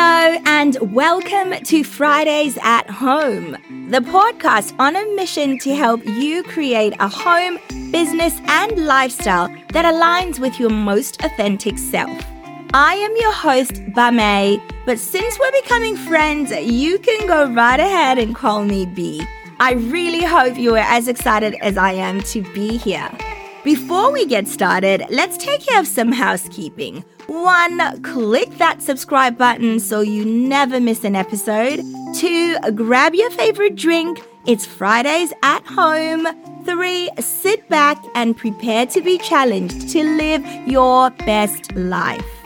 Hello, and welcome to Fridays at Home, the podcast on a mission to help you create a home, business, and lifestyle that aligns with your most authentic self. I am your host, Bame, but since we're becoming friends, you can go right ahead and call me B. I really hope you are as excited as I am to be here. Before we get started, let's take care of some housekeeping. One, click that subscribe button so you never miss an episode. Two, grab your favorite drink. It's Fridays at home. Three, sit back and prepare to be challenged to live your best life.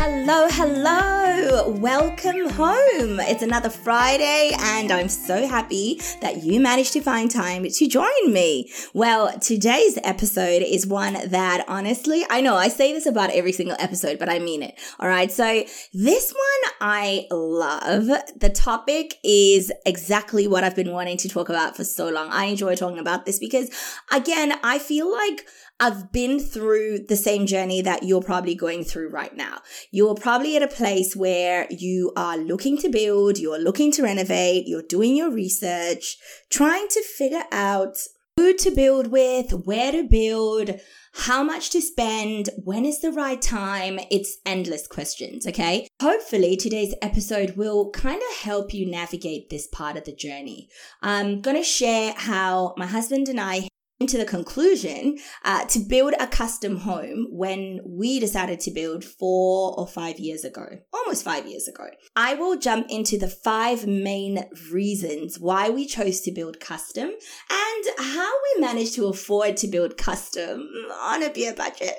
Hello, hello. Welcome home. It's another Friday, and I'm so happy that you managed to find time to join me. Well, today's episode is one that honestly, I know I say this about every single episode, but I mean it. All right. So this one I love. The topic is exactly what I've been wanting to talk about for so long. I enjoy talking about this because, again, I feel like I've been through the same journey that you're probably going through right now. You're probably at a place where you are looking to build, you're looking to renovate, you're doing your research, trying to figure out who to build with, where to build, how much to spend, when is the right time. It's endless questions, okay? Hopefully, today's episode will kind of help you navigate this part of the journey. I'm gonna share how my husband and I to the conclusion uh, to build a custom home when we decided to build four or five years ago, almost five years ago. I will jump into the five main reasons why we chose to build custom and how we managed to afford to build custom on a beer budget.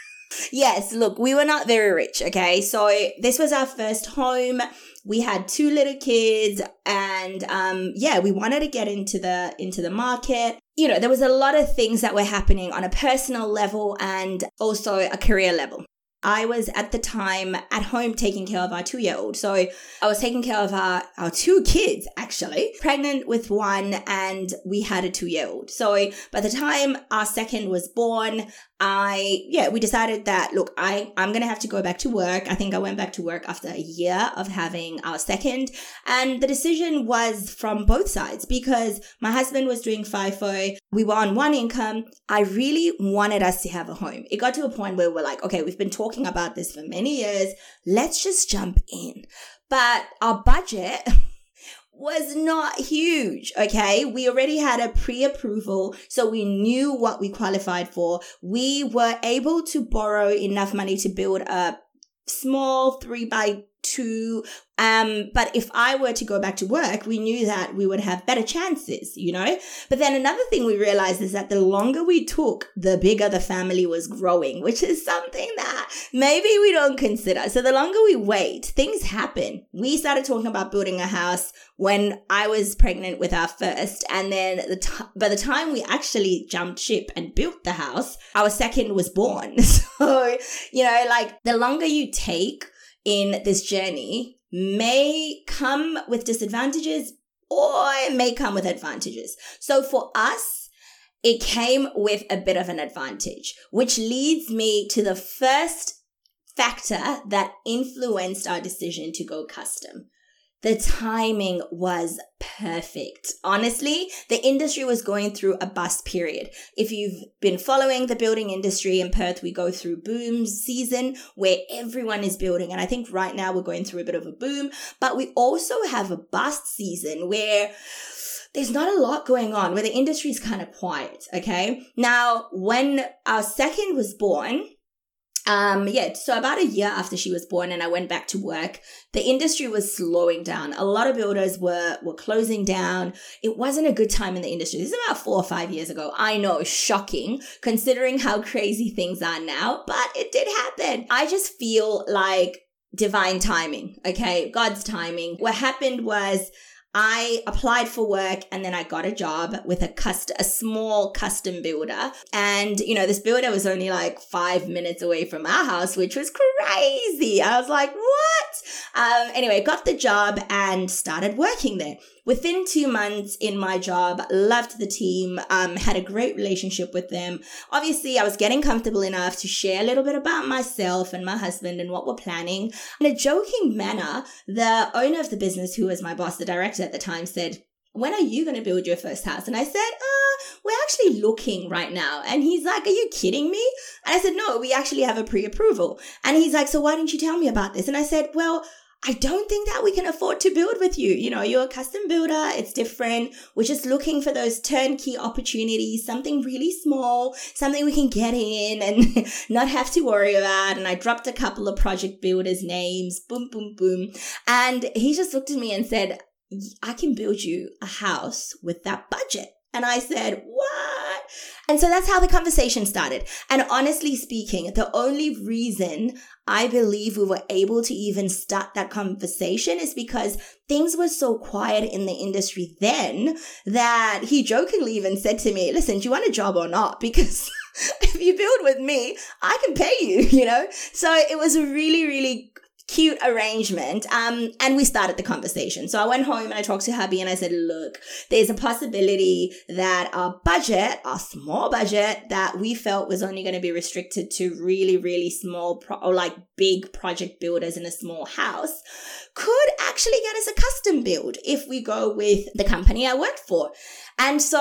yes, look, we were not very rich, okay? So this was our first home we had two little kids and um, yeah we wanted to get into the into the market you know there was a lot of things that were happening on a personal level and also a career level I was at the time at home taking care of our two year old. So I was taking care of our, our two kids, actually, pregnant with one, and we had a two year old. So by the time our second was born, I, yeah, we decided that, look, I, I'm going to have to go back to work. I think I went back to work after a year of having our second. And the decision was from both sides because my husband was doing FIFO. We were on one income. I really wanted us to have a home. It got to a point where we're like, okay, we've been talking about this for many years. Let's just jump in. But our budget was not huge. Okay. We already had a pre approval. So we knew what we qualified for. We were able to borrow enough money to build a small three by two um, but if I were to go back to work, we knew that we would have better chances, you know? But then another thing we realized is that the longer we took, the bigger the family was growing, which is something that maybe we don't consider. So the longer we wait, things happen. We started talking about building a house when I was pregnant with our first. And then the t- by the time we actually jumped ship and built the house, our second was born. So, you know, like the longer you take, in this journey may come with disadvantages or it may come with advantages. So for us, it came with a bit of an advantage, which leads me to the first factor that influenced our decision to go custom. The timing was perfect. Honestly, the industry was going through a bust period. If you've been following the building industry in Perth, we go through boom season where everyone is building. And I think right now we're going through a bit of a boom, but we also have a bust season where there's not a lot going on, where the industry is kind of quiet. Okay. Now, when our second was born, um, yeah, so about a year after she was born and I went back to work, the industry was slowing down. A lot of builders were, were closing down. It wasn't a good time in the industry. This is about four or five years ago. I know, shocking considering how crazy things are now, but it did happen. I just feel like divine timing. Okay. God's timing. What happened was I applied for work and then I got a job with a cust a small custom builder. And, you know, this builder was only like five minutes away from our house, which was crazy. I was like, what? Um, anyway, got the job and started working there. within two months in my job, loved the team, um, had a great relationship with them. Obviously, I was getting comfortable enough to share a little bit about myself and my husband and what we're planning. In a joking manner, the owner of the business, who was my boss, the director at the time, said, when are you going to build your first house? And I said, uh, we're actually looking right now. And he's like, are you kidding me? And I said, no, we actually have a pre-approval. And he's like, so why didn't you tell me about this? And I said, well, I don't think that we can afford to build with you. You know, you're a custom builder. It's different. We're just looking for those turnkey opportunities, something really small, something we can get in and not have to worry about. And I dropped a couple of project builders names, boom, boom, boom. And he just looked at me and said, I can build you a house with that budget. And I said, What? And so that's how the conversation started. And honestly speaking, the only reason I believe we were able to even start that conversation is because things were so quiet in the industry then that he jokingly even said to me, Listen, do you want a job or not? Because if you build with me, I can pay you, you know? So it was a really, really cute arrangement. Um, and we started the conversation. So I went home and I talked to hubby and I said, look, there's a possibility that our budget, our small budget that we felt was only going to be restricted to really, really small pro- or like big project builders in a small house could actually get us a custom build if we go with the company I work for. And so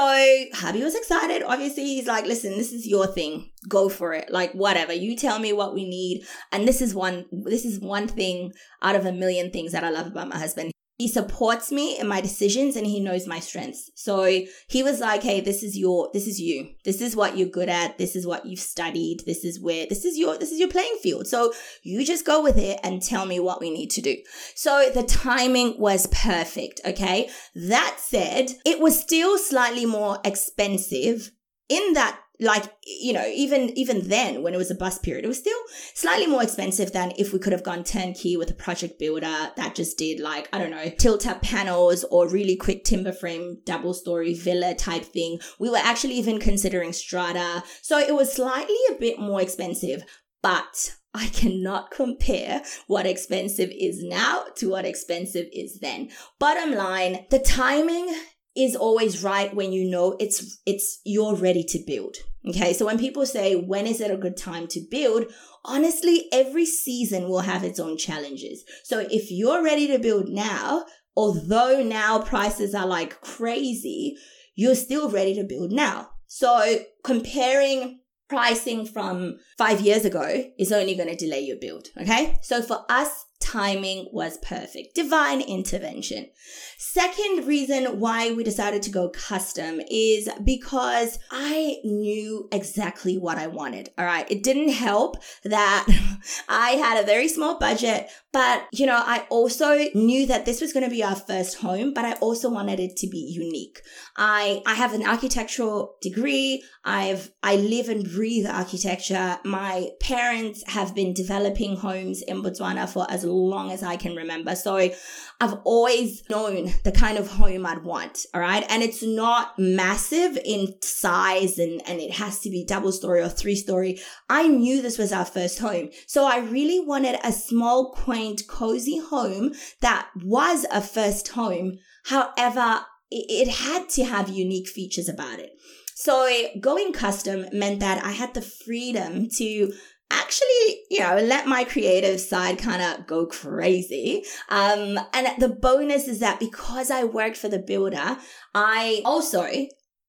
hubby was excited. Obviously, he's like, listen, this is your thing. Go for it. Like, whatever. You tell me what we need. And this is one, this is one thing out of a million things that I love about my husband he supports me in my decisions and he knows my strengths. So he was like, Hey, this is your, this is you. This is what you're good at. This is what you've studied. This is where, this is your, this is your playing field. So you just go with it and tell me what we need to do. So the timing was perfect. Okay. That said, it was still slightly more expensive in that like you know even even then when it was a bus period it was still slightly more expensive than if we could have gone turnkey with a project builder that just did like i don't know tilt up panels or really quick timber frame double story villa type thing we were actually even considering strata so it was slightly a bit more expensive but I cannot compare what expensive is now to what expensive is then. Bottom line, the timing is always right when you know it's it's you're ready to build. Okay? So when people say when is it a good time to build, honestly every season will have its own challenges. So if you're ready to build now, although now prices are like crazy, you're still ready to build now. So comparing pricing from 5 years ago is only going to delay your build, okay? So for us timing was perfect. Divine intervention. Second reason why we decided to go custom is because I knew exactly what I wanted. All right. It didn't help that I had a very small budget, but you know, I also knew that this was going to be our first home, but I also wanted it to be unique. I, I have an architectural degree. I've, I live and breathe architecture. My parents have been developing homes in Botswana for as long as I can remember. So I've always known the kind of home I'd want. All right. And it's not massive in size and, and it has to be double story or three story. I knew this was our first home. So I really wanted a small, quaint, cozy home that was a first home. However, it had to have unique features about it. So going custom meant that I had the freedom to actually, you know, let my creative side kind of go crazy. Um, and the bonus is that because I worked for the builder, I also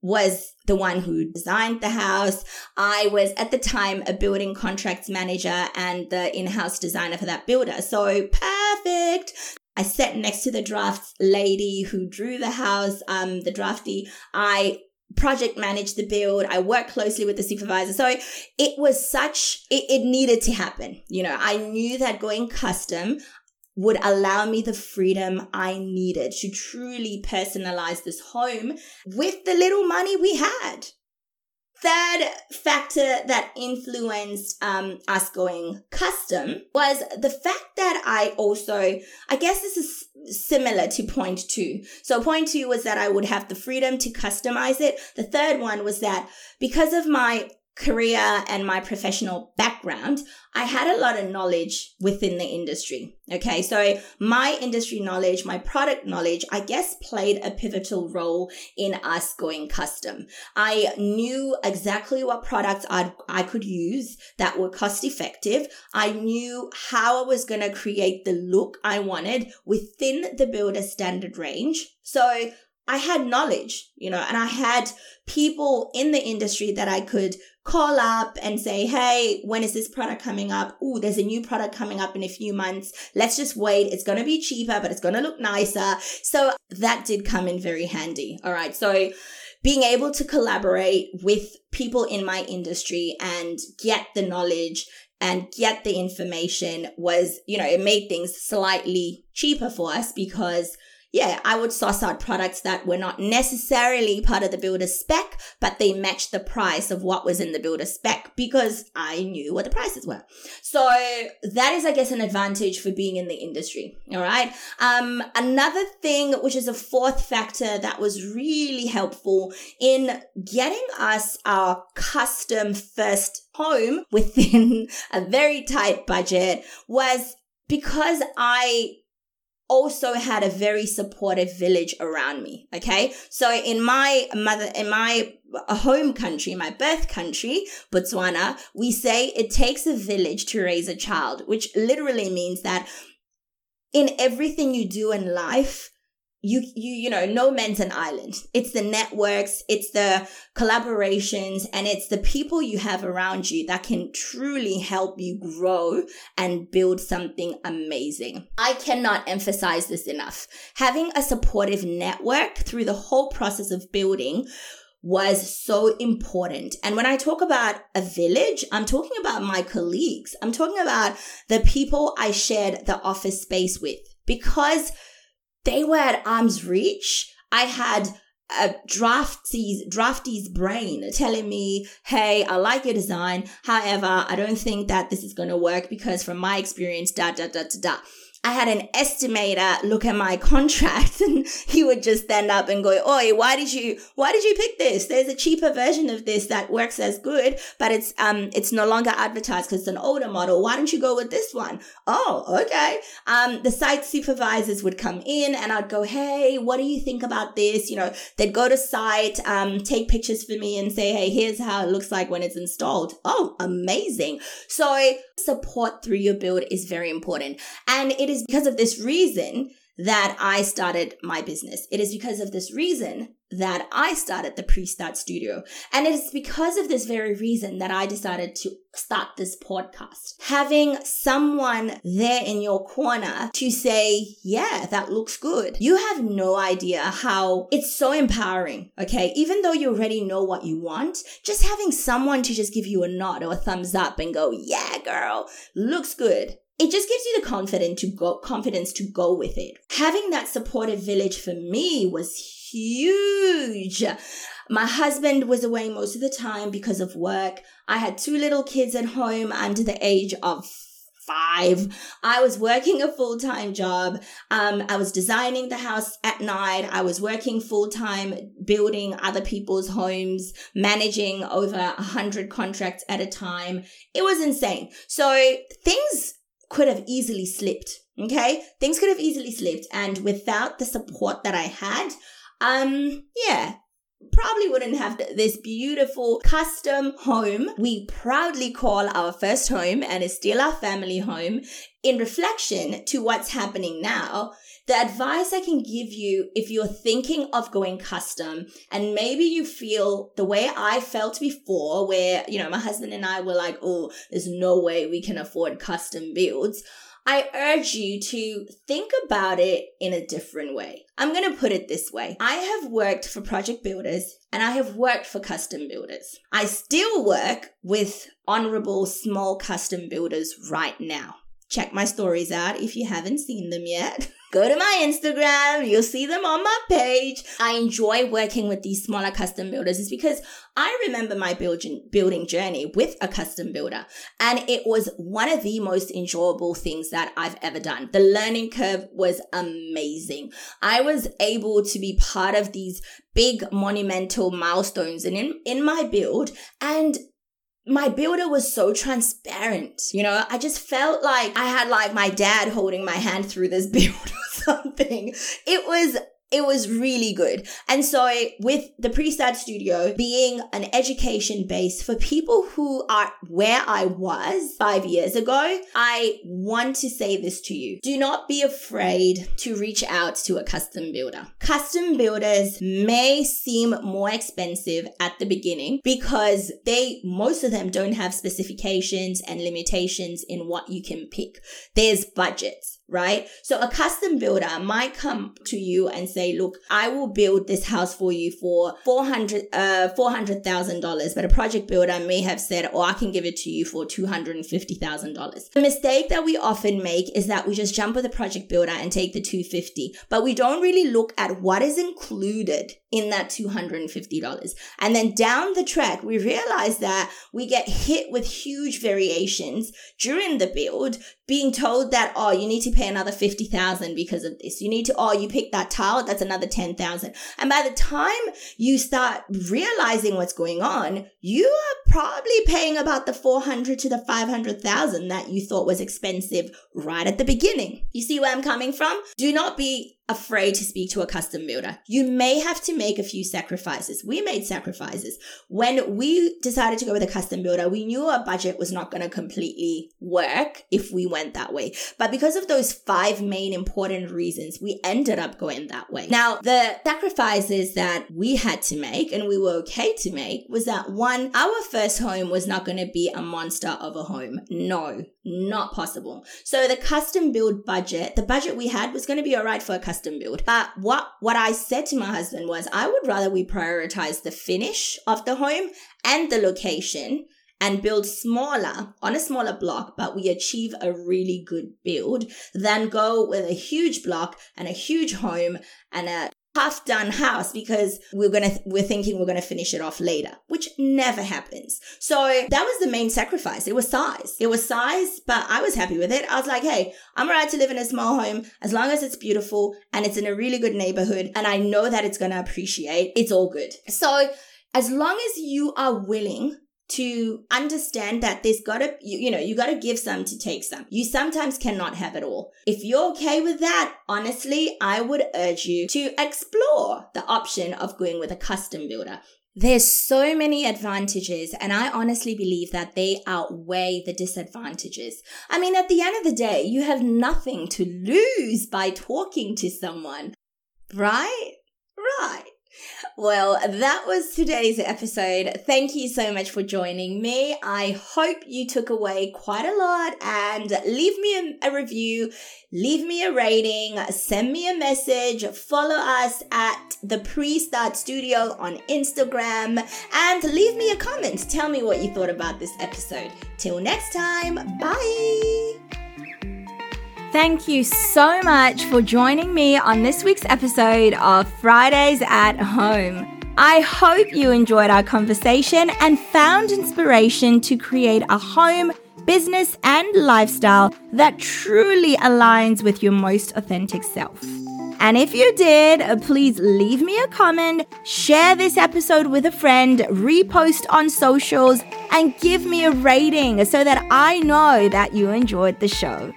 was the one who designed the house. I was at the time a building contracts manager and the in-house designer for that builder. So perfect. I sat next to the drafts lady who drew the house, um, the drafty. I project manage the build. I work closely with the supervisor. So it was such, it, it needed to happen. You know, I knew that going custom would allow me the freedom I needed to truly personalize this home with the little money we had third factor that influenced um, us going custom was the fact that I also, I guess this is similar to point two. So point two was that I would have the freedom to customize it. The third one was that because of my career and my professional background, I had a lot of knowledge within the industry. Okay. So my industry knowledge, my product knowledge, I guess played a pivotal role in us going custom. I knew exactly what products i I could use that were cost effective. I knew how I was going to create the look I wanted within the builder standard range. So I had knowledge, you know, and I had people in the industry that I could call up and say, Hey, when is this product coming up? Oh, there's a new product coming up in a few months. Let's just wait. It's going to be cheaper, but it's going to look nicer. So that did come in very handy. All right. So being able to collaborate with people in my industry and get the knowledge and get the information was, you know, it made things slightly cheaper for us because yeah, I would source out products that were not necessarily part of the builder spec, but they matched the price of what was in the builder spec because I knew what the prices were. So that is, I guess, an advantage for being in the industry. All right. Um, another thing, which is a fourth factor that was really helpful in getting us our custom first home within a very tight budget was because I also had a very supportive village around me. Okay. So in my mother, in my uh, home country, my birth country, Botswana, we say it takes a village to raise a child, which literally means that in everything you do in life, you you you know no man's an island it's the networks it's the collaborations and it's the people you have around you that can truly help you grow and build something amazing i cannot emphasize this enough having a supportive network through the whole process of building was so important. And when I talk about a village, I'm talking about my colleagues. I'm talking about the people I shared the office space with because they were at arm's reach. I had a drafty's drafty's brain telling me, "Hey, I like your design. However, I don't think that this is going to work because from my experience, da da da da da." I had an estimator look at my contract and he would just stand up and go, Oi, why did you, why did you pick this? There's a cheaper version of this that works as good, but it's, um, it's no longer advertised because it's an older model. Why don't you go with this one? Oh, okay. Um, the site supervisors would come in and I'd go, Hey, what do you think about this? You know, they'd go to site, um, take pictures for me and say, Hey, here's how it looks like when it's installed. Oh, amazing. So support through your build is very important. And it is because of this reason that I started my business. It is because of this reason that I started the Pre-Start Studio. And it is because of this very reason that I decided to start this podcast. Having someone there in your corner to say, yeah, that looks good. You have no idea how it's so empowering. Okay. Even though you already know what you want, just having someone to just give you a nod or a thumbs up and go, yeah, girl, looks good it just gives you the confidence to go confidence to go with it. Having that supportive village for me was huge. My husband was away most of the time because of work. I had two little kids at home under the age of five. I was working a full time job. Um, I was designing the house at night. I was working full time, building other people's homes, managing over a hundred contracts at a time. It was insane. So things could have easily slipped. Okay. Things could have easily slipped. And without the support that I had, um, yeah, probably wouldn't have this beautiful custom home we proudly call our first home and is still our family home in reflection to what's happening now the advice I can give you if you're thinking of going custom and maybe you feel the way I felt before, where, you know, my husband and I were like, oh, there's no way we can afford custom builds. I urge you to think about it in a different way. I'm going to put it this way. I have worked for project builders and I have worked for custom builders. I still work with honorable small custom builders right now. Check my stories out if you haven't seen them yet. Go to my Instagram, you'll see them on my page. I enjoy working with these smaller custom builders is because I remember my building journey with a custom builder and it was one of the most enjoyable things that I've ever done. The learning curve was amazing. I was able to be part of these big monumental milestones and in, in my build and my builder was so transparent. You know, I just felt like I had like my dad holding my hand through this build or something. It was it was really good. And so with the Pre-Start Studio being an education base for people who are where I was five years ago, I want to say this to you. Do not be afraid to reach out to a custom builder. Custom builders may seem more expensive at the beginning because they, most of them don't have specifications and limitations in what you can pick. There's budgets right? So a custom builder might come to you and say, look, I will build this house for you for 400, uh, $400,000. But a project builder may have said, oh, I can give it to you for $250,000. The mistake that we often make is that we just jump with a project builder and take the 250, but we don't really look at what is included in that $250. And then down the track, we realize that we get hit with huge variations during the build, being told that, oh, you need to pay another 50,000 because of this. You need to, oh, you picked that tile, that's another 10,000. And by the time you start realizing what's going on, you are probably paying about the 400 to the 500,000 that you thought was expensive right at the beginning. You see where I'm coming from? Do not be afraid to speak to a custom builder. You may have to make a few sacrifices. We made sacrifices. When we decided to go with a custom builder, we knew our budget was not going to completely work if we went that way. But because of those five main important reasons, we ended up going that way. Now, the sacrifices that we had to make and we were okay to make was that one, our first home was not going to be a monster of a home. No, not possible. So the custom build budget, the budget we had was going to be all right for a custom custom build. But what, what I said to my husband was, I would rather we prioritize the finish of the home and the location and build smaller on a smaller block, but we achieve a really good build than go with a huge block and a huge home and a half done house because we're gonna we're thinking we're gonna finish it off later, which never happens. So that was the main sacrifice. It was size. It was size, but I was happy with it. I was like, hey, I'm alright to live in a small home as long as it's beautiful and it's in a really good neighborhood and I know that it's gonna appreciate. It's all good. So as long as you are willing to understand that there's gotta, you, you know, you gotta give some to take some. You sometimes cannot have it all. If you're okay with that, honestly, I would urge you to explore the option of going with a custom builder. There's so many advantages, and I honestly believe that they outweigh the disadvantages. I mean, at the end of the day, you have nothing to lose by talking to someone, right? Right. Well, that was today's episode. Thank you so much for joining me. I hope you took away quite a lot and leave me a, a, review, leave me a rating, send me a message, follow us at the Pre-Start Studio on Instagram, and leave me a comment. Tell me what you thought about this episode. Till next time, bye. Thank you so much for joining me on this week's episode of Fridays at Home. I hope you enjoyed our conversation and found inspiration to create a home, business, and lifestyle that truly aligns with your most authentic self. And if you did, please leave me a comment, share this episode with a friend, repost on socials, and give me a rating so that I know that you enjoyed the show.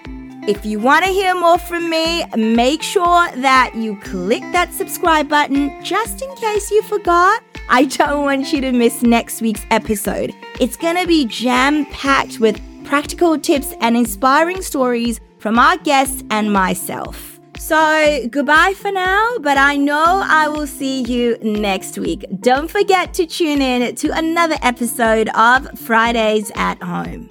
If you want to hear more from me, make sure that you click that subscribe button just in case you forgot. I don't want you to miss next week's episode. It's going to be jam packed with practical tips and inspiring stories from our guests and myself. So, goodbye for now, but I know I will see you next week. Don't forget to tune in to another episode of Fridays at Home.